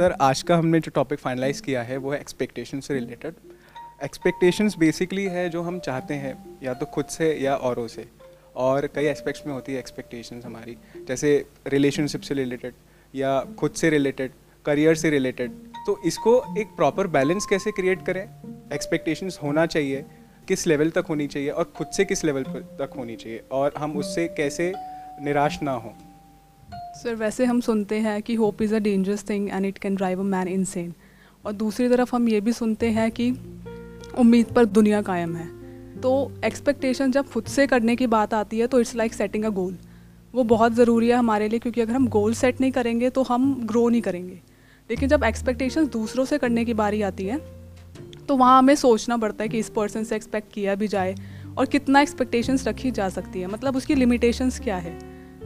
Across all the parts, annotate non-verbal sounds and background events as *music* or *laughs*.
Sir आज का हमने जो टॉपिक फाइनलाइज किया है, वो है एक्सपेक्टेशन से रिलेटेड एक्सपेक्टेशंस बेसिकली है जो हम चाहते हैं, या तो खुद से या औरों से. और कई एस्पेक्ट्स में होती है एक्सपेक्टेशंस हमारी. जैसे रिलेशनशिप से रिलेटेड या खुद से रिलेटेड करियर से रिलेटेड तो इसको एक प्रॉपर बैलेंस कैसे क्रिएट करें? एक्सपेक्टेशंस होना चाहिए, किस लेवल तक होनी चाहिए, और खुद से किस लेवल तक होनी चाहिए, और हम उससे कैसे निराश ना हों. सर, वैसे हम सुनते हैं कि hope is a dangerous thing and it can drive a man insane और दूसरी तरफ़ हम ये भी सुनते हैं कि उम्मीद पर दुनिया कायम है. तो एक्सपेक्टेशन जब खुद से करने की बात आती है तो it's like setting a goal वो बहुत ज़रूरी है हमारे लिए, क्योंकि अगर हम गोल सेट नहीं करेंगे तो हम ग्रो नहीं करेंगे. लेकिन जब एक्सपेक्टेशंस दूसरों से करने की बारी आती है तो वहाँ हमें सोचना पड़ता है कि इस पर्सन से एक्सपेक्ट किया भी जाए और कितना एक्सपेक्टेशंस रखी जा सकती है. मतलब उसकी लिमिटेशंस क्या है?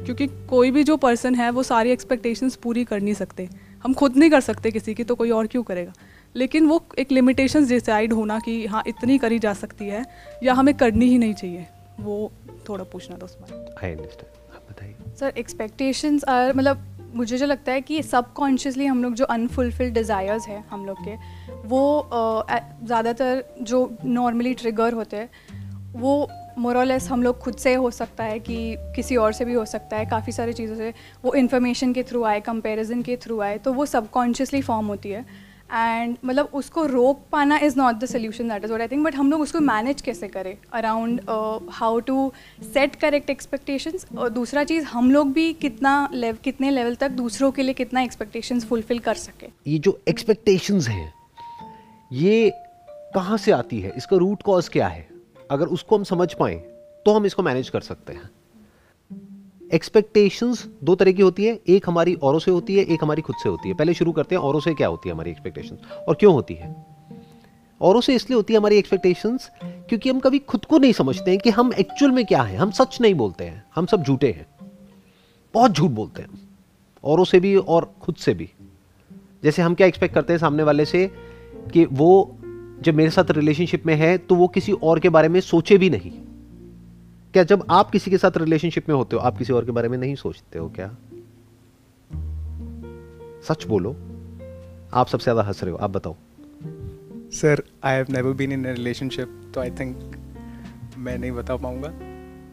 क्योंकि कोई भी जो पर्सन है वो सारी एक्सपेक्टेशंस पूरी कर नहीं सकते। हम खुद नहीं कर सकते किसी की तो कोई और क्यों करेगा? लेकिन वो एक लिमिटेशंस डिसाइड होना कि हाँ इतनी करी जा सकती है या हमें करनी ही नहीं चाहिए। वो थोड़ा पूछना था उस बारे बताइए। सर एक्सपेक्टेशंस आर मतलब मुझे जो लगता है कि सबकॉन्शियसली हम लोग जो अनफुलफिल्ड डिज़ायर्स हैं हम लोग के वो ज़्यादातर जो नॉर्मली ट्रिगर होते हैं वो मोरलेस हम लोग खुद से हो सकता है कि किसी और से भी हो सकता है, काफ़ी सारी चीज़ों से। वो इन्फॉर्मेशन के थ्रू आए कंपैरिजन के थ्रू आए तो वो सबकॉन्शियसली फॉर्म होती है। एंड मतलब उसको रोक पाना is not the solution that is what I think but हम लोग उसको मैनेज कैसे करें? Around how to set correct expectations और दूसरा चीज़, हम लोग भी कितना लेव कितने लेवल तक दूसरों के लिए कितना एक्सपेक्टेशंस फुलफिल कर सके? ये जो एक्सपेक्टेशंस हैं, ये कहाँ से आती है? इसका रूट कॉज क्या है? अगर उसको हम समझ पाए तो हम इसको मैनेज कर सकते हैं। एक्सपेक्टेशंस दो तरह की होती है, एक हमारी औरों से होती है, एक हमारी खुद से होती है। पहले शुरू करते हैं, औरों से क्या होती है हमारी एक्सपेक्टेशंस और क्यों होती है? औरों से इसलिए होती है हमारी एक्सपेक्टेशंस क्योंकि हम कभी खुद को नहीं समझते हैं कि हम एक्चुअल में क्या है। हम सच नहीं बोलते हैं, हम सब झूठे हैं। बहुत झूठ बोलते हैं औरों से भी और खुद से भी। जैसे हम क्या एक्सपेक्ट करते हैं सामने वाले से कि वो जब मेरे साथ रिलेशनशिप में है तो वो किसी और के बारे में सोचे भी नहीं। क्या जब आप किसी के साथ रिलेशनशिप में होते हो, आप किसी और के बारे में नहीं सोचते हो क्या? सच बोलो, आप सबसे ज़्यादा हंस रहे हो, आप बताओ। Sir I have never been in relationship तो आई थिंक मैं नहीं बता पाऊँगा।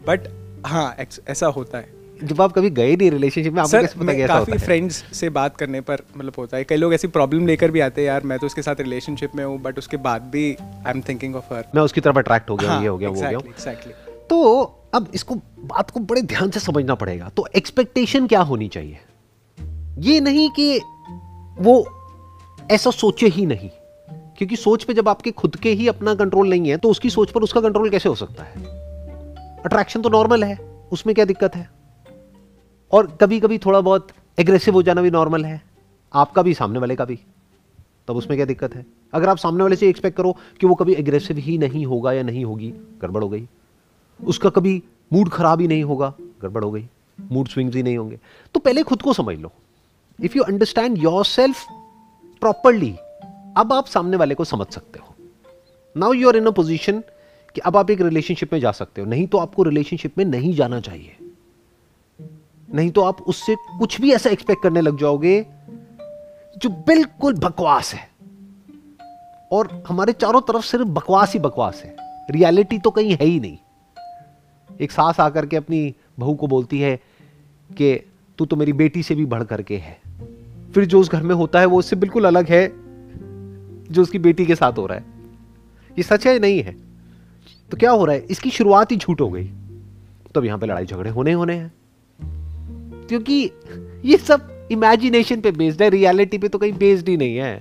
बट हाँ ऐसा होता है। जब आप कभी गए नहीं रिलेशनशिप में आपको कैसे पता कैसा काफ़ी फ्रेंड्स से बात करने पर मतलब होता है कई लोग ऐसी प्रॉब्लम लेकर भी आते हैं यार मैं तो उसके साथ रिलेशनशिप में हूँ बट उसके बाद भी I am thinking of her मैं उसकी तरफ़ अट्रैक्ट हो गया हाँ, ये हो गया वो हो गया एग्जैक्टली तो अब इसको बात को बड़े ध्यान से समझना पड़ेगा। तो एक्सपेक्टेशन क्या होनी चाहिए? ये नहीं कि वो ऐसा सोचे ही नहीं। क्योंकि सोच पे जब आपके खुद के ही अपना कंट्रोल नहीं है तो उसकी सोच पर उसका कंट्रोल कैसे हो सकता है? अट्रैक्शन तो नॉर्मल है उसमें क्या दिक्कत है? और कभी कभी थोड़ा बहुत एग्रेसिव हो जाना भी नॉर्मल है। आपका भी, सामने वाले का भी। तब उसमें क्या दिक्कत है? अगर आप सामने वाले से एक्सपेक्ट करो कि वो कभी एग्रेसिव ही नहीं होगा या नहीं होगी, गड़बड़ हो गई। उसका कभी मूड खराब ही नहीं होगा, गड़बड़ हो गई। मूड स्विंग्स ही नहीं होंगे। तो पहले खुद को समझ लो। If you understand your yourself अब आप सामने वाले को समझ सकते हो। Now you are in a position कि अब आप एक रिलेशनशिप में जा सकते हो। नहीं तो आपको रिलेशनशिप में नहीं जाना चाहिए। नहीं तो आप उससे कुछ भी ऐसा एक्सपेक्ट करने लग जाओगे जो बिल्कुल बकवास है। और हमारे चारों तरफ़ सिर्फ़ बकवास ही बकवास है। रियलिटी तो कहीं है ही नहीं। एक सास आकर के अपनी बहू को बोलती है कि तू तो मेरी बेटी से भी बढ़ करके है। फिर जो उस घर में होता है वो उससे बिल्कुल अलग है, जो उसकी बेटी के साथ हो रहा है। ये सच है नहीं है? तो क्या हो रहा है? इसकी शुरुआत ही झूठ हो गई। तब यहाँ पे लड़ाई झगड़े होने होने हैं। क्योंकि ये सब इमेजिनेशन पे बेस्ड है रियलिटी पे तो कहीं बेस्ड ही नहीं है।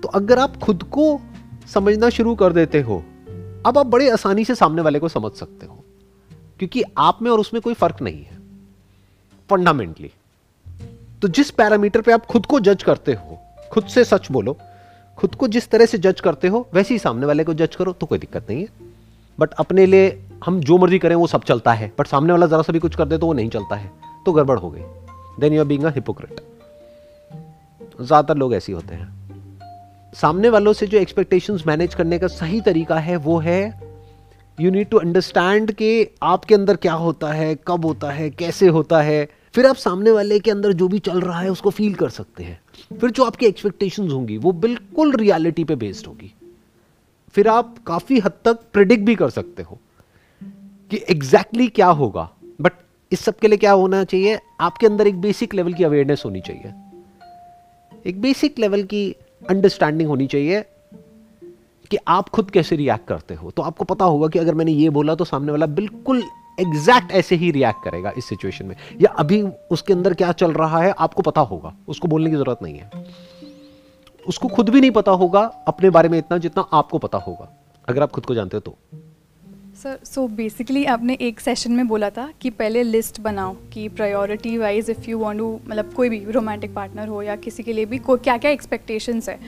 तो अगर आप खुद को समझना शुरू कर देते हो, अब आप बड़े आसानी से सामने वाले को समझ सकते हो, क्योंकि आप में और उसमें कोई फ़र्क नहीं है फंडामेंटली तो जिस पैरामीटर पे आप खुद को जज करते हो, खुद से सच बोलो, खुद को जिस तरह से जज करते हो, वैसे ही सामने वाले को जज करो तो कोई दिक्कत नहीं है। बट अपने लिए हम जो मर्ज़ी करें, वो सब चलता है। बट सामने वाला जरा सा भी कुछ कर दे तो वो नहीं चलता है। तो गड़बड़ हो गई। Then you are being a hypocrite ज़्यादातर लोग ऐसे होते हैं। सामने वालों से जो एक्सपेक्टेशंस मैनेज करने का सही तरीका है, वो है यू नीड टू अंडरस्टैंड कि आपके अंदर क्या होता है, कब होता है, कैसे होता है। फिर आप सामने वाले के अंदर जो भी चल रहा है, उसको फील कर सकते हैं। फिर जो आपकी एक्सपेक्टेशंस होंगी, वो बिल्कुल रियलिटी पे बेस्ड होगी। फिर आप काफ़ी हद तक प्रिडिक्ट भी कर सकते हो। कि एग्जैक्टली exactly क्या होगा? बट इस सब के लिए क्या होना चाहिए? आपके अंदर एक बेसिक लेवल की अवेयरनेस होनी चाहिए। एक बेसिक लेवल की अंडरस्टैंडिंग होनी चाहिए कि आप खुद कैसे रिएक्ट करते हो। तो आपको पता होगा कि अगर मैंने ये बोला तो सामने वाला बिल्कुल एग्जैक्ट ऐसे ही रिएक्ट करेगा इस सिचुएशन में। या अभी उसके अंदर क्या चल रहा है, आपको पता होगा। उसको बोलने की ज़रूरत नहीं है। उसको खुद भी नहीं पता होगा, अपने बारे में इतना जितना आपको पता होगा। अगर आप खुद को जानते हो तो। सर सो बेसिकली आपने एक सेशन में बोला था कि पहले लिस्ट बनाओ, कि priority wise if you want to मतलब कोई भी रोमांटिक पार्टनर हो या किसी के लिए भी को क्या क्या एक्सपेक्टेशंस है?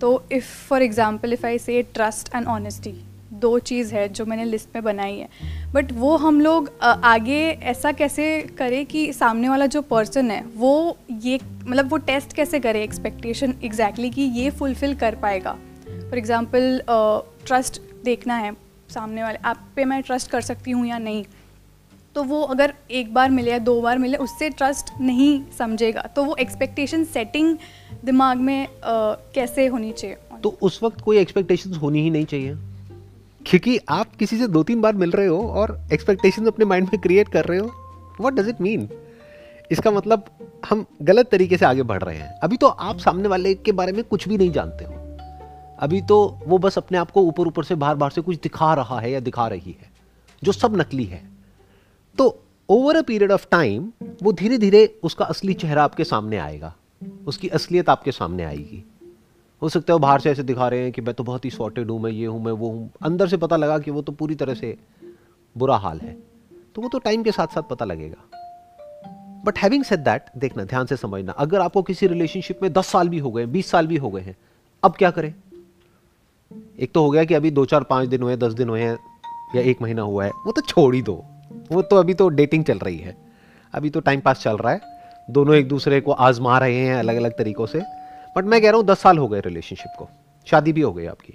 तो if for example if I say trust and honesty दो चीज़ है जो मैंने लिस्ट में बनाई है। बट वो हम लोग आगे ऐसा कैसे करें कि सामने वाला जो पर्सन है, वो ये मतलब वो टेस्ट कैसे करे एक्सपेक्टेशन एग्जैक्टली exactly कि ये फुलफ़िल कर पाएगा? फॉर एग्ज़ाम्पल ट्रस्ट देखना है। सामने वाले आप पे मैं ट्रस्ट कर सकती हूँ या नहीं? तो वो अगर एक बार मिले या दो बार मिले उससे ट्रस्ट नहीं समझेगा। तो वो एक्सपेक्टेशन सेटिंग दिमाग में आ, कैसे होनी चाहिए? तो उस वक्त कोई एक्सपेक्टेशंस होनी ही नहीं चाहिए। क्योंकि आप किसी से दो तीन बार मिल रहे हो और एक्सपेक्टेशन अपने माइंड में क्रिएट कर रहे हो। व्हाट डज इट मीन इसका मतलब हम गलत तरीके से आगे बढ़ रहे हैं। अभी तो आप सामने वाले के बारे में कुछ भी नहीं जानते हो। अभी तो वो बस अपने आप को ऊपर ऊपर से बाहर बाहर से कुछ दिखा रहा है या दिखा रही है, जो सब नकली है। तो over a period of time वो धीरे धीरे उसका असली चेहरा आपके सामने आएगा। उसकी असलियत आपके सामने आएगी। हो सकता है वो बाहर से ऐसे दिखा रहे हैं कि मैं तो बहुत ही सॉर्टेड हूँ, मैं ये हूँ, मैं वो हूँ। अंदर से पता लगा कि वो तो पूरी तरह से बुरा हाल है। तो वो तो टाइम के साथ साथ पता लगेगा। बट हैविंग सेड दैट देखना, ध्यान से समझना, अगर आपको किसी रिलेशनशिप में दस साल भी हो गए बीस साल भी हो गए हैं, अब क्या करें? एक तो हो गया कि अभी दो चार पाँच दिन हुए, दस दिन हुए हैं, या एक महीना हुआ है, वो तो छोड़ ही दो। वो तो अभी तो डेटिंग चल रही है। अभी तो टाइम पास चल रहा है। दोनों एक दूसरे को आजमा रहे हैं अलग अलग तरीकों से। बट मैं कह रहा हूँ, दस साल हो गए रिलेशनशिप को। शादी भी हो गई आपकी।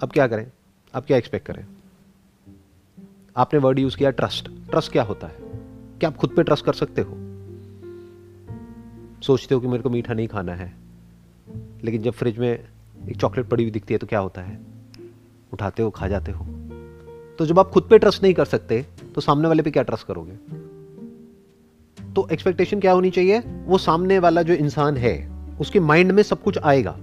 अब क्या करें? अब क्या एक्सपेक्ट करें? आपने वर्ड यूज़ किया ट्रस्ट ट्रस्ट क्या होता है? क्या आप खुद पे ट्रस्ट कर सकते हो? सोचते हो कि मेरे को मीठा नहीं खाना है। लेकिन जब फ्रिज में एक चॉकलेट पड़ी हुई दिखती है तो क्या होता है? उठाते हो, खा जाते हो। तो जब आप खुद पे ट्रस्ट नहीं कर सकते तो सामने वाले पे क्या ट्रस्ट करोगे? तो एक्सपेक्टेशन क्या होनी चाहिए? वो सामने वाला जो इंसान है, उसके माइंड में सब कुछ आएगा।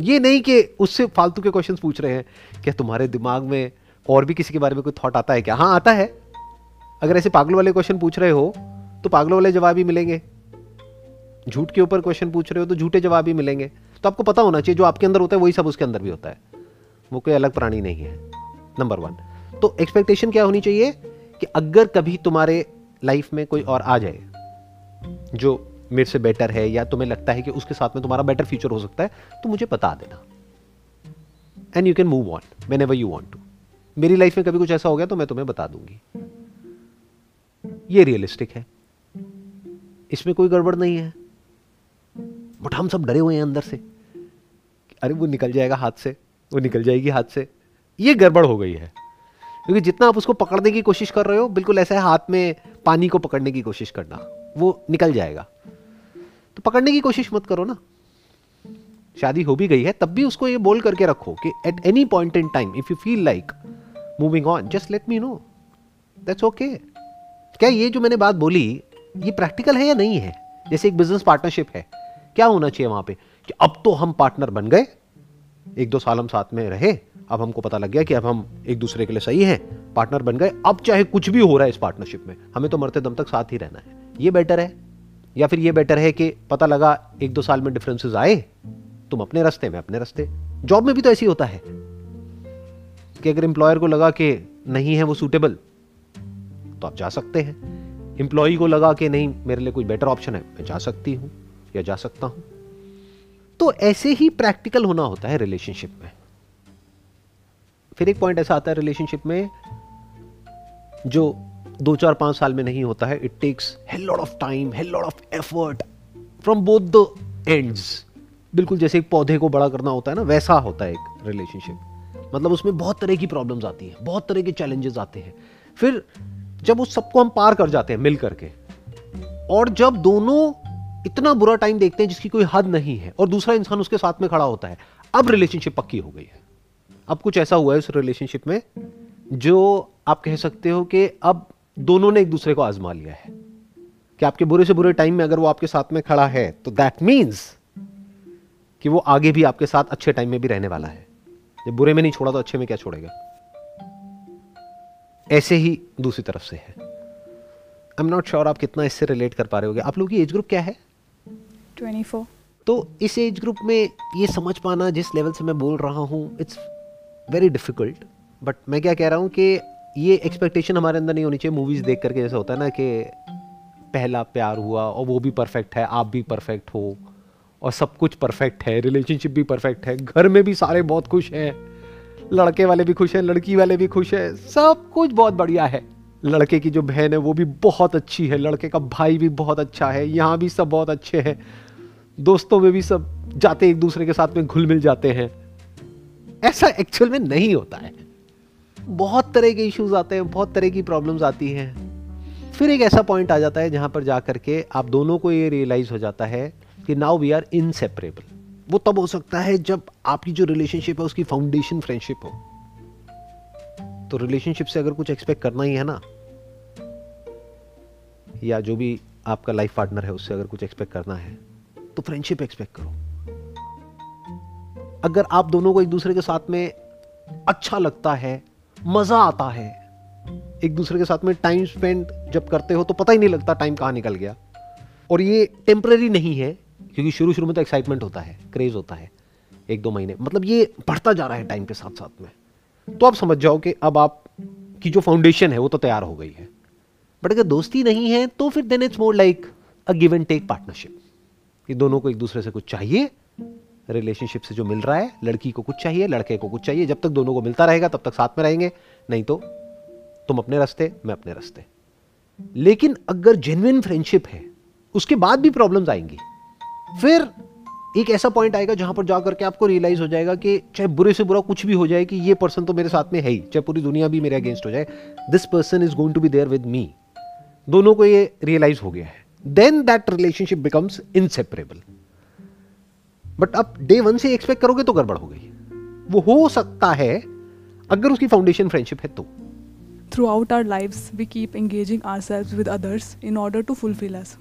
ये नहीं कि उससे फालतू के क्वेश्चंस पूछ रहे हैं क्या तुम्हारे दिमाग में और भी किसी के बारे में कोई थॉट आता है क्या? हाँ आता है। अगर ऐसे पागलों वाले क्वेश्चन पूछ रहे हो तो पागलों वाले जवाब ही मिलेंगे। झूठ के ऊपर क्वेश्चन पूछ रहे हो तो झूठे जवाब ही मिलेंगे। तो आपको पता होना चाहिए, जो आपके अंदर होता है, वही सब उसके अंदर भी होता है। वो कोई अलग प्राणी नहीं है नंबर वन तो एक्सपेक्टेशन क्या होनी चाहिए कि अगर कभी तुम्हारे लाइफ में कोई और आ जाए, जो मेरे से बेटर है या तुम्हें लगता है कि उसके साथ में तुम्हारा बेटर फ्यूचर हो सकता है तो मुझे बता देना। And you can move on whenever you want to मेरी लाइफ में कभी कुछ ऐसा हो गया तो मैं तुम्हें बता दूँगी। ये रियलिस्टिक है। इसमें कोई गड़बड़ नहीं है। बट हम सब डरे हुए हैं अंदर से। अरे वो निकल जाएगा हाथ से, वो निकल जाएगी हाथ से। ये गड़बड़ हो गई है। क्योंकि जितना आप उसको पकड़ने की कोशिश कर रहे हो, बिल्कुल ऐसा है हाथ में पानी को पकड़ने की कोशिश करना, वो निकल जाएगा। तो पकड़ने की कोशिश मत करो ना। शादी हो भी गई है, तब भी उसको ये बोल करके रखो कि at any point in time if you feel like moving on just let me know that's okay क्या ये जो मैंने बात बोली, ये प्रैक्टिकल है या नहीं है? जैसे एक बिज़नेस पार्टनरशिप है, क्या होना चाहिए वहाँ पे? कि अब तो हम पार्टनर बन गए। एक दो साल हम साथ में रहे, अब हमको पता लग गया कि अब हम एक दूसरे के लिए सही हैं पार्टनर बन गए। अब चाहे कुछ भी हो रहा है इस पार्टनरशिप में, हमें तो मरते दम तक साथ ही रहना है। ये बेटर है? या फिर ये बेटर है कि पता लगा एक दो साल में डिफरेंसेस आए, तुम अपने रास्ते, में अपने रास्ते। जॉब में भी तो ऐसी होता है। कि अगर एम्प्लॉयर को लगा कि नहीं है वो सूटेबल तो आप जा सकते हैं। एम्प्लॉय को लगा कि नहीं, मेरे लिए कोई बेटर ऑप्शन है, मैं जा सकती हूँ या जा सकता हूँ। तो ऐसे ही प्रैक्टिकल होना होता है रिलेशनशिप में। फिर एक पॉइंट ऐसा आता है रिलेशनशिप में, जो दो चार पाँच साल में नहीं होता है it takes hell lot of time hell lot of effort from both the ends बिल्कुल जैसे एक पौधे को बड़ा करना होता है ना, वैसा होता है एक रिलेशनशिप मतलब उसमें बहुत तरह की प्रॉब्लम्स आती हैं, बहुत तरह के चैलेंजेस आते हैं। फिर जब उस सबको हम पार कर जाते हैं मिल करके और जब दोनों इतना बुरा टाइम देखते हैं जिसकी कोई हद नहीं है और दूसरा इंसान उसके साथ में खड़ा होता है। अब रिलेशनशिप पक्की हो गई है। अब कुछ ऐसा हुआ है उस रिलेशनशिप में जो आप कह सकते हो कि अब दोनों ने एक दूसरे को आजमा लिया है। कि आपके बुरे से बुरे टाइम में अगर वो आपके साथ में खड़ा है तो दैट मीन्स कि वो आगे भी आपके साथ अच्छे टाइम में भी रहने वाला है। जब बुरे में नहीं छोड़ा तो अच्छे में क्या छोड़ेगा? ऐसे ही दूसरी तरफ़ से है। आई एम नॉट श्योर आप कितना इससे रिलेट कर पा रहे हो आप लोगों की एज ग्रुप क्या है? 24 तो इस एज ग्रुप में ये समझ पाना, जिस लेवल से मैं बोल रहा हूँ इट्स वेरी डिफ़िकल्ट बट मैं क्या कह रहा हूँ कि ये एक्सपेक्टेशन हमारे अंदर नहीं होनी चाहिए। मूवीज़ देख करके जैसा होता है ना कि पहला प्यार हुआ और वो भी परफेक्ट है, आप भी परफेक्ट हो और सब कुछ परफेक्ट है रिलेशनशिप भी परफेक्ट है, घर में भी सारे बहुत खुश हैं, लड़के वाले भी खुश हैं, लड़की वाले भी खुश हैं, सब कुछ बहुत बढ़िया है। लड़के की जो बहन है वो भी बहुत अच्छी है, लड़के का भाई भी बहुत अच्छा है, यहाँ भी सब बहुत अच्छे हैं। दोस्तों में भी सब जाते एक दूसरे के साथ में घुल मिल जाते हैं। ऐसा एक्चुअल में नहीं होता है। बहुत तरह के इश्यूज़ आते हैं, बहुत तरह की प्रॉब्लम्स आती हैं। फिर एक ऐसा पॉइंट आ जाता है जहाँ पर जा करके आप दोनों को ये रियलाइज़ हो जाता है कि नाउ वी आर इनसेपरेबल वो तब हो सकता है जब आपकी जो रिलेशनशिप है, उसकी फाउंडेशन फ्रेंडशिप हो। तो रिलेशनशिप से अगर कुछ एक्सपेक्ट करना ही है ना, या जो भी आपका लाइफ पार्टनर है, उससे अगर कुछ एक्सपेक्ट करना है तो फ्रेंडशिप एक्सपेक्ट करो। अगर आप दोनों को एक दूसरे के साथ में अच्छा लगता है, मज़ा आता है, एक दूसरे के साथ में टाइम स्पेंड जब करते हो तो पता ही नहीं लगता टाइम कहाँ निकल गया। और ये टेम्पररी नहीं है, क्योंकि शुरू शुरू में तो एक्साइटमेंट होता है क्रेज होता है, एक दो महीने। मतलब ये बढ़ता जा रहा है टाइम के साथ साथ में। तो आप समझ जाओ कि अब आप, की जो फाउंडेशन है वो तो तैयार हो गई है। बट अगर दोस्ती नहीं है तो फिर then it's more like a give and take partnership कि दोनों को एक दूसरे से कुछ चाहिए रिलेशनशिप से जो मिल रहा है, लड़की को कुछ चाहिए, लड़के को कुछ चाहिए, जब तक दोनों को मिलता रहेगा, तब तक साथ में रहेंगे, नहीं तो तुम अपने रास्ते, मैं अपने रास्ते। लेकिन अगर जेन्युइन फ्रेंडशिप है, उसके बाद भी प्रॉब्लम्स आएँगी। फिर एक ऐसा पॉइंट आएगा जहाँ पर जाकर के आपको रियलाइज़ हो जाएगा कि चाहे बुरे से बुरा कुछ भी हो जाए कि ये पर्सन तो मेरे साथ में है ही, चाहे पूरी दुनिया भी मेरे अगेंस्ट हो जाए this person is going to be there with me दोनों को ये रियलाइज़ हो गया है। Then that relationship becomes inseparable but अब डे वन से एक्सपेक्ट करोगे तो गड़बड़ हो गई। वो हो सकता है, अगर उसकी फाउंडेशन फ्रेंडशिप है तो। Throughout our life we keep engaging ourselves with others in order to fulfil us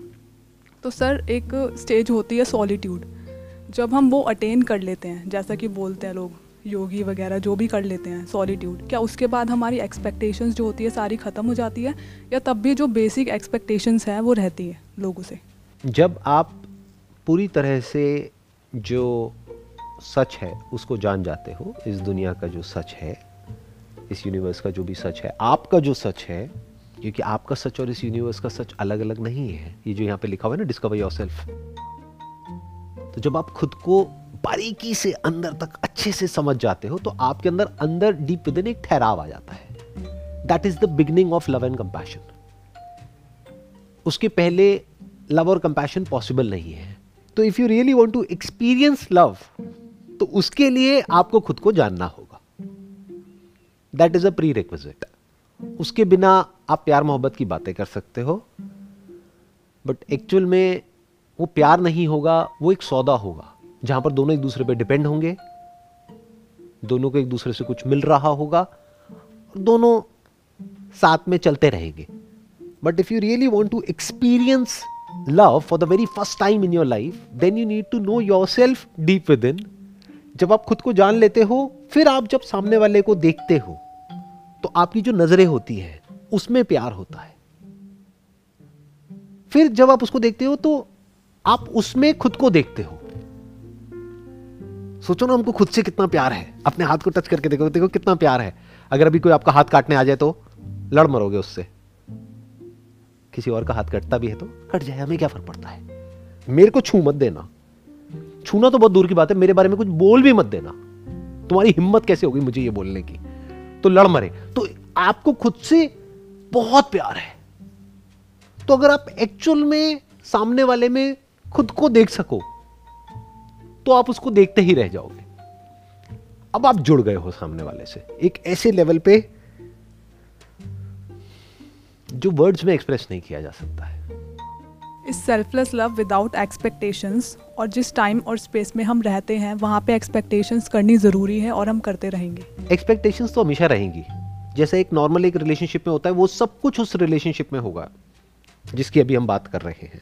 तो सर, एक स्टेज होती है सॉलिट्यूड जब हम वो अटेन कर लेते हैं, जैसा कि बोलते हैं लोग। योगी वगैरह जो भी कर लेते हैं सॉलिट्यूड क्या उसके बाद हमारी एक्सपेक्टेशंस जो होती है, सारी ख़त्म हो जाती है? या तब भी जो बेसिक एक्सपेक्टेशंस हैं, वो रहती है लोगों से? जब आप पूरी तरह से जो सच है, उसको जान जाते हो, इस दुनिया का जो सच है, इस यूनिवर्स का जो भी सच है, आपका जो सच है, क्योंकि आपका सच और इस यूनिवर्स का सच अलग अलग नहीं है। ये जो यहाँ पे लिखा हुआ है ना डिस्कवर योर सेल्फ तो जब आप खुद को बारीकी से अंदर तक अच्छे से समझ जाते हो तो आपके अंदर अंदर डीप विद एक ठहराव आ जाता है। That is the beginning of love and compassion उसके पहले लव और कंपैशन पॉसिबल नहीं है। तो if you really want to experience love तो उसके लिए आपको खुद को जानना होगा। That is a prerequisite उसके बिना आप प्यार मोहब्बत की बातें कर सकते हो बट एक्चुअल में वो प्यार नहीं होगा, वो एक सौदा होगा। जहाँ पर दोनों एक दूसरे पर डिपेंड होंगे, दोनों को एक दूसरे से कुछ मिल रहा होगा, दोनों साथ में चलते रहेंगे। But if you really want to experience love for the very first time in your life then you need to know your self deep within इन जब आप खुद को जान लेते हो, फिर आप जब सामने वाले को देखते हो तो आपकी जो नज़रें होती है, उसमें प्यार होता है। फिर जब आप उसको देखते हो तो आप उसमें खुद को देखते हो। सोचो ना हमको खुद से कितना प्यार है। अपने हाथ को टच करके देखो देखो कितना प्यार है। अगर अभी कोई आपका हाथ काटने आ जाए तो लड़ मरोगे उससे। किसी और का हाथ कटता भी है तो कट जाए, हमें क्या फ़र्क पड़ता है? मेरे को छू मत देना। छूना तो बहुत दूर की बात है, मेरे बारे में कुछ बोल भी मत देना। तुम्हारी हिम्मत कैसे होगी मुझे ये बोलने की? तो लड़ मरे। तो आपको खुद से बहुत प्यार है। तो अगर आप एक्चुअल में, सामने वाले में खुद को देख सको तो आप उसको देखते ही रह जाओगे। अब आप जुड़ गए हो सामने वाले से। एक ऐसे लेवल पे जो वर्ड्स में एक्सप्रेस नहीं किया जा सकता है। इस सेल्फलेस लव विदाउट एक्सपेक्टेशंस और जिस टाइम और स्पेस में हम रहते हैं वहाँ पे एक्सपेक्टेशंस करनी ज़रूरी है और हम करते रहेंगे। एक्सपेक्टेशंस तो हमेशा रहेंगी। जैसे एक नॉर्मल एक रिलेशनशिप में होता है वो सब कुछ उस रिलेशनशिप में होगा जिसकी अभी हम बात कर रहे हैं।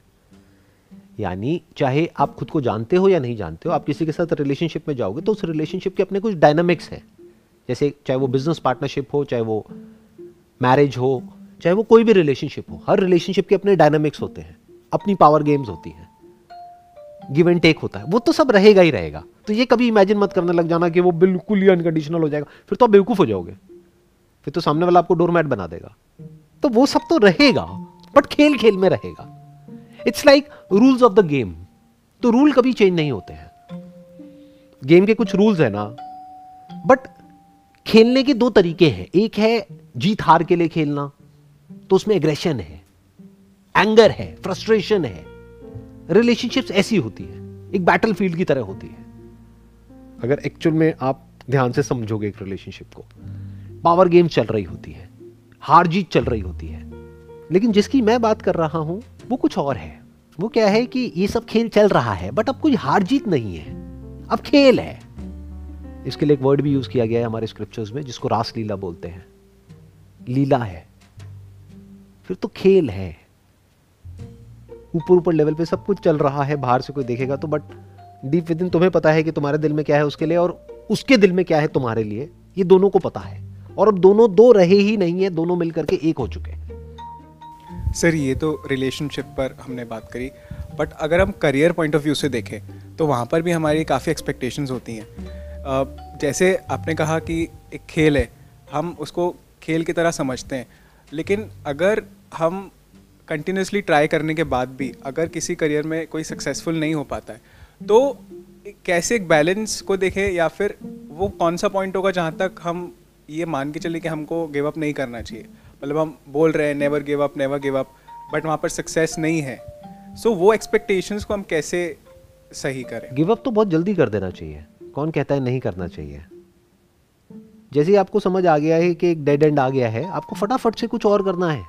यानी चाहे आप खुद को जानते हो या नहीं जानते हो, आप किसी के साथ रिलेशनशिप में जाओगे तो उस रिलेशनशिप के अपने कुछ डायनामिक्स हैं। जैसे चाहे वो बिज़नेस पार्टनरशिप हो, चाहे वो मैरिज हो, चाहे वो कोई भी रिलेशनशिप हो, हर रिलेशनशिप के अपने डायनामिक्स होते हैं, अपनी पावर गेम्स होती हैं। गिव एंड टेक होता है। वो तो सब रहेगा ही रहेगा। तो ये कभी इमेजिन मत करने लग जाना कि वो बिल्कुल ही अनकंडीशनल हो जाएगा। फिर तो आप बेवकूफ़ हो जाओगे। फिर तो सामने वाला आपको डोरमैट बना देगा। तो वो सब तो रहेगा बट खेल खेल में रहेगा। It's like rules of the game तो रूल कभी चेंज नहीं होते हैं। गेम के कुछ रूल्स है ना। बट खेलने के दो तरीके हैं। एक है जीत हार के लिए खेलना। तो उसमें एग्रेशन है। एंगर है। फ्रस्ट्रेशन है। रिलेशनशिप्स ऐसी होती है। एक बैटल फ़ील्ड की तरह होती है। अगर एक्चुअल में आप ध्यान से समझोगे एक रिलेशनशिप को। पावर गेम चल रही होती है। हार जीत चल रही होती है। लेकिन जिसकी मैं बात कर रहा हूँ वो कुछ और है। वो क्या है कि ये सब खेल चल रहा है बट अब कोई हार जीत नहीं है। अब खेल है। इसके लिए एक वर्ड भी यूज़ किया गया है हमारे स्क्रिप्चर्स में, जिसको रासलीला बोलते हैं। लीला है। फिर तो खेल है। ऊपर ऊपर लेवल पे सब कुछ चल रहा है, बाहर से कोई देखेगा तो बट डीप विद इन तुम्हें पता है कि तुम्हारे दिल में क्या है उसके लिए और उसके दिल में क्या है तुम्हारे लिए। ये दोनों को पता है। और अब दोनों दो रहे ही नहीं है, दोनों मिलकर के एक हो चुके हैं। सर, ये तो रिलेशनशिप पर हमने बात करी। बट अगर हम करियर पॉइंट ऑफ़ व्यू से देखें तो वहाँ पर भी हमारी काफ़ी एक्सपेक्टेशंस होती हैं। जैसे आपने कहा कि एक खेल है, हम उसको खेल की तरह समझते हैं। लेकिन अगर हम कंटिन्यूसली ट्राई करने के बाद भी अगर किसी करियर में कोई सक्सेसफुल नहीं हो पाता है तो कैसे एक बैलेंस को देखें या फिर वो कौन सा पॉइंट होगा जहाँ तक हम ये मान के चले कि हमको गिव अप नहीं करना चाहिए? मतलब हम बोल रहे हैं never give up never give up but वहाँ पर सक्सेस नहीं है। सो so, वो एक्सपेक्टेशंस को हम कैसे सही करें? गिव अप तो बहुत जल्दी कर देना चाहिए। कौन कहता है नहीं करना चाहिए? जैसे आपको समझ आ गया है कि एक डेड एंड आ गया है आपको फटाफट से कुछ और करना है।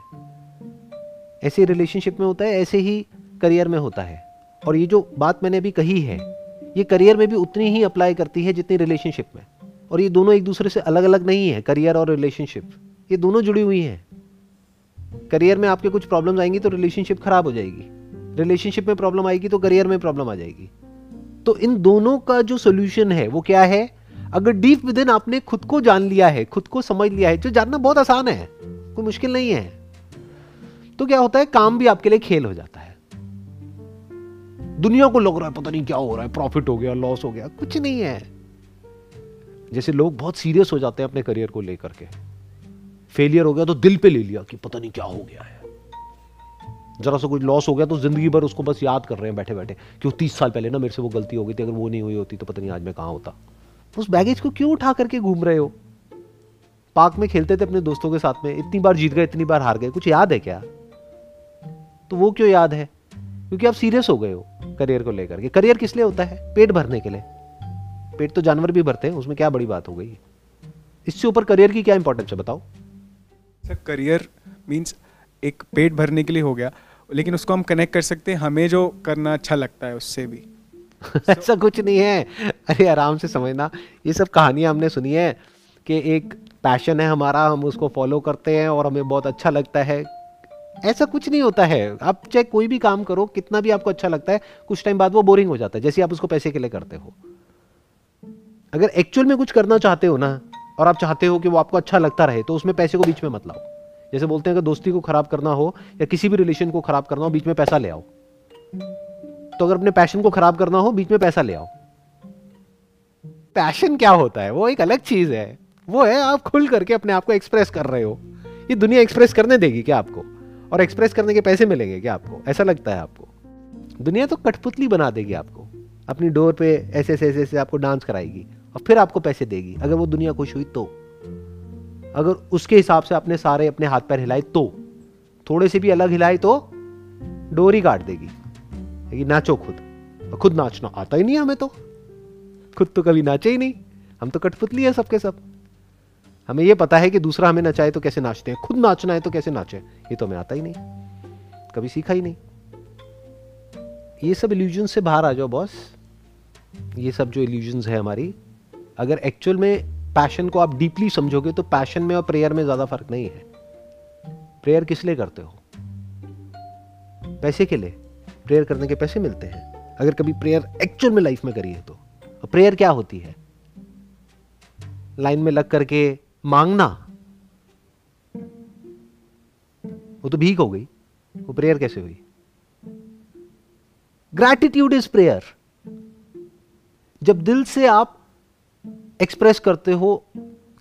ऐसे रिलेशनशिप में होता है ऐसे ही करियर में होता है। और ये जो बात मैंने अभी कही है ये करियर में भी उतनी ही अप्लाई करती है जितनी रिलेशनशिप में। और ये दोनों एक दूसरे से अलग अलग नहीं है करियर और रिलेशनशिप ये दोनों जुड़ी हुई हैं। करियर में आपके कुछ प्रॉब्लम आएँगी तो रिलेशनशिप खराब हो जाएगी। रिलेशनशिप में प्रॉब्लम आएगी तो करियर में प्रॉब्लम आ जाएगी। तो इन दोनों का जो सोल्यूशन है, वो क्या है? अगर डीप विद इन आपने खुद को जान लिया है, खुद को समझ लिया है, जो जानना बहुत आसान है, कोई मुश्किल नहीं है। तो क्या होता है? काम भी आपके लिए खेल हो जाता है। दुनिया को लग रहा है, पता नहीं क्या हो रहा है प्रॉफिट हो गया लॉस हो गया, कुछ नहीं है। जैसे लोग बहुत सीरियस हो जाते हैं अपने करियर को लेकर के। फेलियर हो गया तो दिल पे ले लिया कि पता नहीं क्या हो गया है। जरा सा कुछ लॉस हो गया तो ज़िंदगी भर उसको बस याद कर रहे हैं बैठे बैठे क्यों तीस साल पहले ना मेरे से वो गलती हो गई थी, अगर वो नहीं हुई होती तो पता नहीं आज मैं कहाँ होता। उस बैगेज को क्यों उठा करके घूम रहे हो? पार्क में खेलते थे अपने दोस्तों के साथ में, इतनी बार जीत गए, इतनी बार हार गए, कुछ याद है क्या? तो वो क्यों याद है? क्योंकि आप सीरियस हो गए हो करियर को लेकर के। करियर किस लिए होता है? पेट भरने के लिए। पेट तो जानवर भी भरते हैं, उसमें क्या बड़ी बात हो गई इससे ऊपर करियर की क्या इंपॉर्टेंस है बताओ? सर करियर मीन्स एक पेट भरने के लिए हो गया, लेकिन उसको हम कनेक्ट कर सकते हैं, हमें जो करना अच्छा लगता है उससे भी। *laughs* ऐसा कुछ नहीं है। अरे, आराम से समझना। ये सब कहानियाँ हमने सुनी है कि एक पैशन है हमारा, हम उसको फॉलो करते हैं और हमें बहुत अच्छा लगता है। ऐसा कुछ नहीं होता है। आप चाहे कोई भी काम करो, कितना भी आपको अच्छा लगता है, कुछ टाइम बाद वो बोरिंग हो जाता है, जैसे आप उसको पैसे के लिए करते हो। अगर एक्चुअल में कुछ करना चाहते हो ना और आप चाहते हो कि वो आपको अच्छा लगता रहे तो उसमें पैसे को बीच में मत लाओ। जैसे बोलते हैं अगर दोस्ती को खराब करना हो या किसी भी रिलेशन को खराब करना हो बीच में पैसा ले आओ। तो अगर अपने पैशन को खराब करना हो बीच में पैसा ले आओ। पैशन क्या होता है? वो एक अलग चीज़ है। वो है आप खुल करके अपने आप को एक्सप्रेस कर रहे हो। ये दुनिया एक्सप्रेस करने देगी क्या आपको? और एक्सप्रेस करने के पैसे मिलेंगे क्या आपको? ऐसा लगता है आपको। दुनिया तो कठपुतली बना देगी आपको। अपनी डोर पे ऐसे ऐसे ऐसे, आपको डांस कराएगी। और फिर आपको पैसे देगी। अगर वो दुनिया खुश हुई तो। अगर उसके हिसाब से आपने सारे अपने हाथ पैर हिलाए तो। थोड़े से भी अलग हिलाए तो डोरी काट देगी। नाचो खुद। खुद नाचना आता ही नहीं हमें तो। खुद तो कभी नाचे ही नहीं। हम तो कठपुतली है सबके सब। हमें यह पता है कि दूसरा हमें नचाए तो कैसे नाचते हैं। खुद नाचना है तो कैसे नाचे ये तो हमें आता ही नहीं। कभी सीखा ही नहीं। ये सब इल्यूजन से बाहर आ जाओ बॉस ये सब जो इल्यूजन्स है हमारी अगर एक्चुअल में पैशन को आप डीपली समझोगे तो पैशन में और प्रेयर में ज़्यादा फ़र्क नहीं है। प्रेयर किस लिए करते हो? पैसे के लिए। प्रेयर करने के पैसे मिलते हैं। अगर कभी प्रेयर एक्चुअल में लाइफ में करिए तो। प्रेयर क्या होती है? लाइन में लग करके मांगना। वो तो भीख हो गई। वो प्रेयर कैसे हुई? ग्रैटिट्यूड इज़ प्रेयर जब दिल से आप एक्सप्रेस करते हो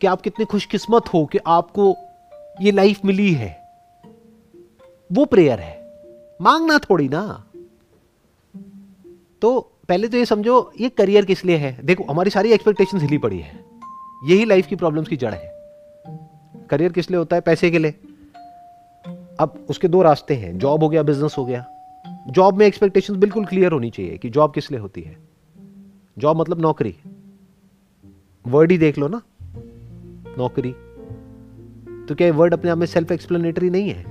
कि आप कितने खुशकिस्मत हो कि आपको ये लाइफ मिली है। वो प्रेयर है। मांगना थोड़ी ना। तो पहले तो ये समझो, ये करियर किस लिए है? देखो, हमारी सारी एक्सपेक्टेशन हिली पड़ी है। यही लाइफ की प्रॉब्लम्स की जड़ है। करियर किस लिए होता है? पैसे के लिए। अब उसके दो रास्ते हैं। जॉब हो गया बिज़नेस हो गया। जॉब में एक्सपेक्टेशंस बिल्कुल क्लियर होनी चाहिए कि जॉब किस लिए होती है। जॉब मतलब नौकरी। वर्ड ही देख लो ना। नौकरी। तो क्या वर्ड अपने आप में सेल्फ एक्सप्लेनेटरी नहीं है?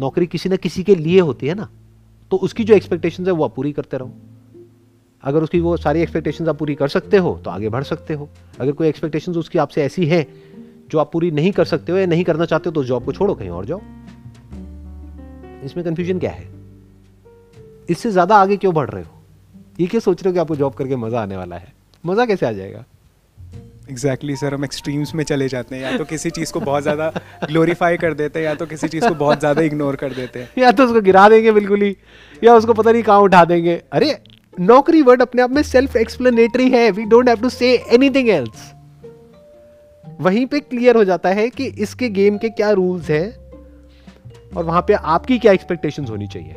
नौकरी किसी ना किसी के लिए होती है ना। तो उसकी जो एक्सपेक्टेशन है वो आप पूरी करते रहो। अगर उसकी वो सारी एक्सपेक्टेशन आप पूरी कर सकते हो तो आगे बढ़ सकते हो। अगर कोई एक्सपेक्टेशन उसकी आपसे ऐसी है, जो आप पूरी नहीं कर सकते हो या नहीं करना चाहते हो तो जॉब को छोड़ो, कहीं और जाओ। इसमें कंफ्यूजन क्या है? इससे ज़्यादा आगे क्यों बढ़ रहे हो? ये क्या सोच रहे हो कि आपको जॉब करके मज़ा आने वाला है? मज़ा कैसे आ जाएगा? एग्जैक्टली exactly, सर हम एक्सट्रीम्स में चले जाते हैं। या तो किसी चीज़ को बहुत ज़्यादा ग्लोरीफाई कर देते हैं या तो किसी चीज़ को बहुत ज़्यादा इग्नोर कर देते हैं। या तो उसको गिरा देंगे बिल्कुल ही या उसको पता नहीं कहाँ उठा देंगे। अरे नौकरी वर्ड अपने आप में सेल्फ एक्सप्लेनेटरी है। We don't have to say anything else वहीं पे क्लियर हो जाता है कि इसके गेम के क्या रूल्स हैं और वहाँ पे आपकी क्या एक्सपेक्टेशंस होनी चाहिए।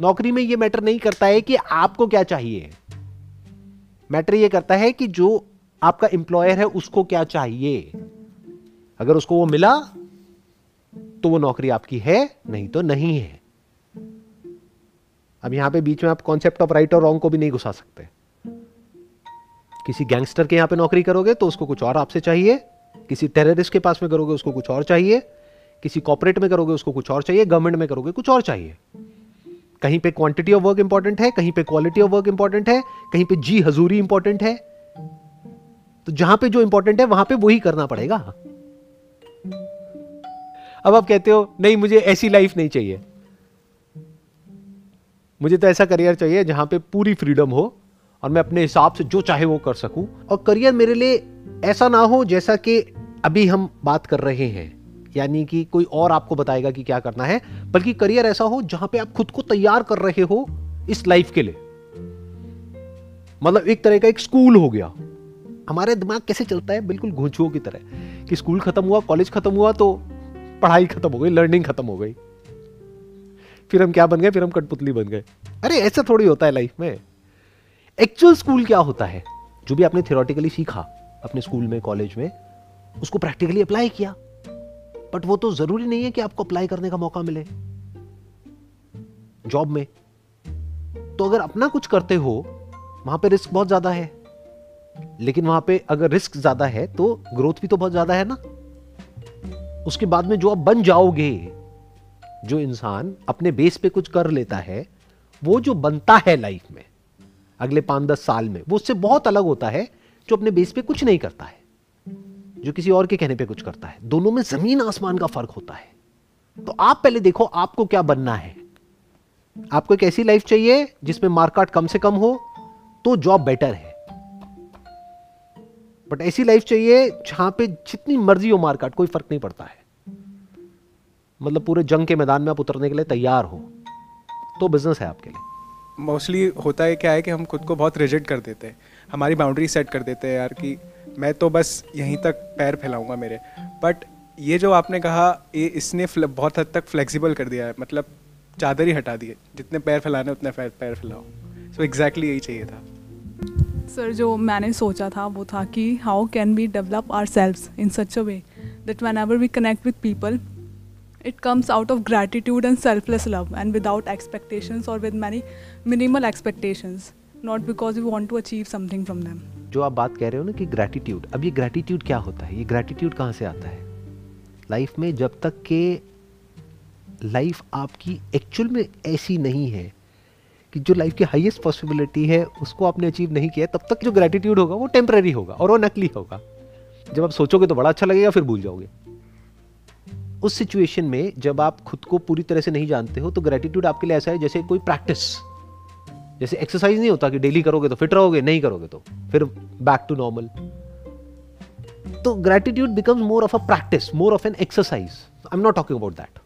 नौकरी में ये मैटर नहीं करता है कि आपको क्या चाहिए। मैटर ये करता है कि जो आपका एम्प्लॉयर है, उसको क्या चाहिए? अगर उसको वो मिला तो वो नौकरी आपकी है, नहीं तो नहीं है। अब यहाँ पे बीच में आप कॉन्सेप्ट ऑफ़ राइट और रॉन्ग को भी नहीं घुसा सकते। किसी गैंगस्टर के यहाँ पे नौकरी करोगे तो उसको कुछ और आपसे चाहिए। किसी टेररिस्ट के पास में करोगे, उसको कुछ और चाहिए। किसी कॉपरेट में करोगे, उसको कुछ और चाहिए। गवर्नमेंट में करोगे, कुछ और चाहिए। कहीं पे क्वांटिटी ऑफ़ वर्क इंपॉर्टेंट है, कहीं पे क्वालिटी ऑफ़ वर्क इंपॉर्टेंट है, कहीं पे जी हजूरी इंपॉर्टेंट है। तो जहाँ पे जो इंपॉर्टेंट है, वहाँ पे वही करना पड़ेगा। अब आप कहते हो, नहीं, मुझे ऐसी लाइफ नहीं चाहिए। मुझे तो ऐसा करियर चाहिए जहाँ पे पूरी फ्रीडम हो और मैं अपने हिसाब से जो चाहे वो कर सकूँ। और करियर मेरे लिए ऐसा ना हो जैसा कि अभी हम बात कर रहे हैं। यानी कि कोई और आपको बताएगा कि क्या करना है, बल्कि करियर ऐसा हो जहाँ पे आप खुद को तैयार कर रहे हो इस लाइफ के लिए। मतलब एक तरह का एक स्कूल हो गया। हमारे दिमाग कैसे चलता है? बिल्कुल घोंचुओं की तरह। कि स्कूल खत्म हुआ कॉलेज खत्म हुआ तो पढ़ाई खत्म हो गई लर्निंग खत्म हो गई। फिर हम क्या बन गए? फिर हम कठपुतली बन गए। अरे, ऐसा थोड़ी होता है लाइफ में। एक्चुअल स्कूल क्या होता है? जो भी आपने थियोरटिकली सीखा अपने स्कूल में कॉलेज में, उसको प्रैक्टिकली अप्लाई किया। बट वो तो ज़रूरी नहीं है कि आपको अप्लाई करने का मौका मिले। जॉब में। तो अगर अपना कुछ करते हो, वहाँ पे रिस्क बहुत ज़्यादा है। लेकिन वहाँ पे अगर रिस्क ज़्यादा है तो ग्रोथ भी तो बहुत ज़्यादा है ना। उसके बाद में जो आप बन जाओगे, जो इंसान अपने बेस पे कुछ कर लेता है, वो जो बनता है लाइफ में, अगले पाँच दस साल में, वो उससे बहुत अलग होता है, जो अपने बेस पे कुछ नहीं करता है। जो किसी और के कहने पे कुछ करता है। दोनों में ज़मीन आसमान का फ़र्क होता है। तो आप पहले देखो, आपको क्या बनना है। आपको एक ऐसी लाइफ चाहिए जिसमें मार्केट कम से कम हो तो जॉब बेटर है। बट ऐसी लाइफ चाहिए जहाँ पे जितनी मर्ज़ी हो मार्केट कोई फ़र्क नहीं पड़ता है। मतलब पूरे जंग के मैदान में आप उतरने के लिए तैयार हो। तो बिज़नेस है आपके लिए। मोस्टली होता है क्या है कि हम खुद को बहुत रिजिट कर देते हैं। हमारी बाउंड्री सेट कर देते हैं यार कि मैं तो बस यहीं तक पैर फैलाऊँगा मेरे। बट ये जो आपने कहा, ये इसने बहुत हद तक फ्लेक्सिबल कर दिया है। मतलब चादर ही हटा दिए जितने पैर फैलाने उतने पैर फैलाओ। सो एग्जैक्टली यही चाहिए था। सर जो मैंने सोचा था, वो था कि how can we develop ourselves in such a way that whenever we connect with people it comes out of gratitude and selfless love and without expectations or with many minimal expectations. Not because we want to achieve something from them. जो आप बात कह रहे हो ना कि gratitude अब ये ग्रैटिट्यूड क्या होता है? ये ग्रैटिट्यूड कहाँ से आता है? लाइफ में जब तक के लाइफ आपकी एक्चुअल में ऐसी नहीं है कि जो लाइफ की हाईएस्ट पॉसिबिलिटी है, उसको आपने अचीव नहीं किया, तब तक जो ग्रेटिट्यूड होगा, वो टेम्प्रेरी होगा और वो नकली होगा। जब आप सोचोगे तो बड़ा अच्छा लगेगा, फिर भूल जाओगे। उस सिचुएशन में जब आप खुद को पूरी तरह से नहीं जानते हो तो ग्रेटिट्यूड आपके लिए ऐसा है जैसे कोई प्रैक्टिस जैसे एक्सरसाइज नहीं होता कि डेली करोगे तो फिट रहोगे, नहीं करोगे तो फिर बैक टू नॉर्मल तो gratitude becomes more of a practice more of an exercise I am not talking about that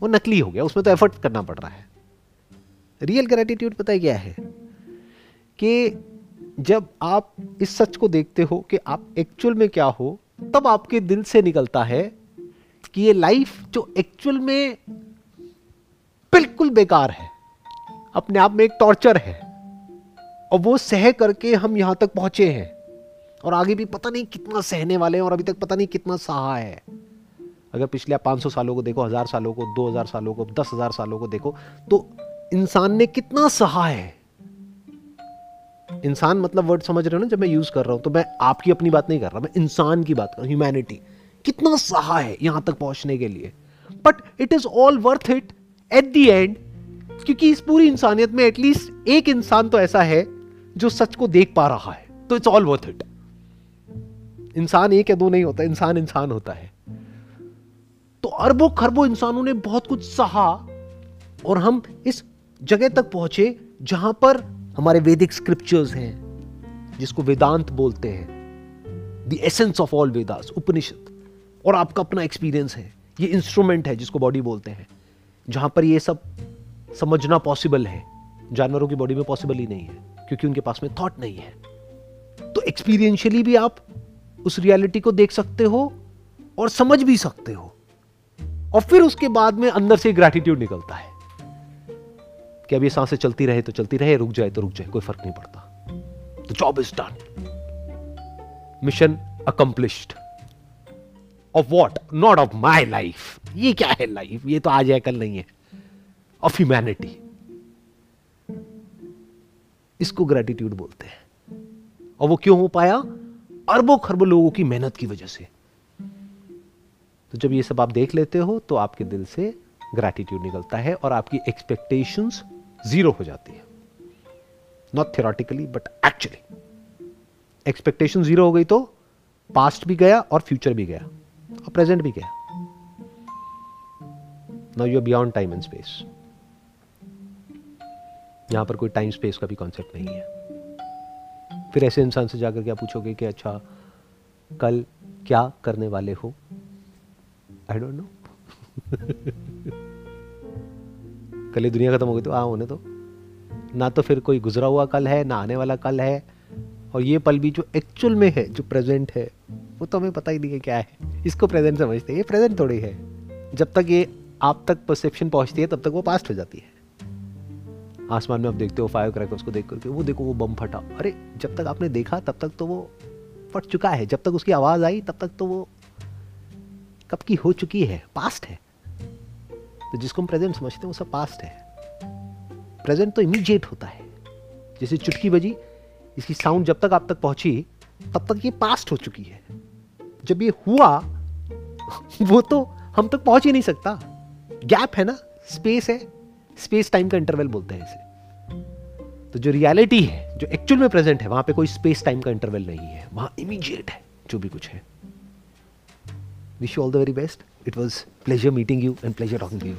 वो नकली हो गया, उसमें तो एफर्ट करना पड़ रहा है. रियल ग्रेटिट्यूड पता है क्या है? कि जब आप इस सच को देखते हो कि आप एक्चुअल में क्या हो, तब आपके दिल से निकलता है कि ये लाइफ जो एक्चुअल में बिल्कुल बेकार है अपने आप में एक टॉर्चर है। और वो सह करके हम यहाँ तक पहुँचे हैं। और आगे भी पता नहीं कितना सहने वाले हैं और अभी तक पता नहीं कितना सहा है। अगर पिछले आप 500 सालों को देखो, हज़ार सालों को 2000 सालों को, दस हज़ार सालों को देखो तो इंसान ने कितना सहा है। इंसान मतलब वर्ड समझ रहे हो ना जब मैं यूज़ कर रहा हूँ तो मैं आपकी अपनी बात नहीं कर रहा, मैं इंसान की बात कर रहा ह्यूमैनिटी कितना सहा है यहाँ तक पहुँचने के लिए। But it is all worth it at the end क्योंकि इस पूरी इंसानियत में एटलीस्ट एक इंसान तो ऐसा है जो सच को देख पा रहा है। तो इट्स ऑल वर्थ इट इंसान एक या दो नहीं होता, इंसान इंसान होता है। तो अरबों खरबों इंसानों ने बहुत कुछ सहा और हम इस जगह तक पहुँचे जहाँ पर हमारे वैदिक स्क्रिप्चर्स हैं, जिसको वेदांत बोलते हैं। The essence of all Vedas Upanishad और आपका अपना एक्सपीरियंस है। ये इंस्ट्रूमेंट है जिसको बॉडी बोलते हैं। जहाँ पर ये सब समझना पॉसिबल है। जानवरों की बॉडी में पॉसिबल ही नहीं है, क्योंकि उनके पास में थॉट नहीं है। तो एक्सपीरियंशियली भी आप उस रियलिटी को देख सकते हो और समझ भी सकते हो। और फिर उसके बाद में अंदर से ग्रैटिट्यूड निकलता है कि अब ये साँसें चलती रहे तो चलती रहे, रुक जाए तो रुक जाए, कोई फ़र्क नहीं पड़ता। The job is done mission accomplished of what not of my life ये क्या है लाइफ ये तो आज है, कल नहीं है। ऑफ़ ह्यूमैनिटी इसको ग्रेटिट्यूड बोलते हैं। और वो क्यों हो पाया? अरबों खरबों लोगों की मेहनत की वजह से। तो जब ये सब आप देख लेते हो तो आपके दिल से ग्रैटिट्यूड निकलता है और आपकी एक्सपेक्टेशंस ज़ीरो हो जाती है। Not theoretically but actually expectation zero हो गई तो पास्ट भी गया और फ्यूचर भी गया। और प्रेजेंट भी गया। Now you beyond time and space यहाँ पर कोई टाइम स्पेस का भी कॉन्सेप्ट नहीं है। फिर ऐसे इंसान से जाकर क्या पूछोगे कि अच्छा कल क्या करने वाले हो? आई डोंट नो कल ही दुनिया खत्म हो गई तो हाँ होने तो ना तो फिर कोई गुजरा हुआ कल है, ना आने वाला कल है। और ये पल भी जो एक्चुअल में है, जो प्रेजेंट है, वो तो हमें पता ही नहीं है क्या है। इसको प्रेजेंट समझते हैं। ये प्रेजेंट थोड़ी है। जब तक ये आप तक परसेप्शन पहुँचती है, तब तक वो पास्ट हो जाती है। आसमान में आप देखते हो फायर क्रैकर्स को देख करके, वो देखो, वो बम फटा। अरे, जब तक आपने देखा, तब तक तो वो फट चुका है। जब तक उसकी आवाज़ आई, तब तक तो वो कब की हो चुकी है? पास्ट है। तो जिसको हम प्रेजेंट समझते हैं, वो सब पास्ट है। प्रेजेंट तो इमीडिएट होता है। जैसे चुटकी बजी, इसकी साउंड जब तक आप तक पहुँची, तब तक ये पास्ट हो चुकी है। जब ये हुआ, वो तो हम तक पहुँच ही नहीं सकता। गैप है ना? स्पेस है। स्पेस टाइम का इंटरवल बोलते हैं इसे। तो जो रियलिटी है, जो एक्चुअल में प्रेजेंट है, वहाँ पे कोई स्पेस टाइम का इंटरवल नहीं है। वहाँ इमीजिएट है, जो भी कुछ है। Wish you all the very best it was pleasure meeting you and pleasure talking to you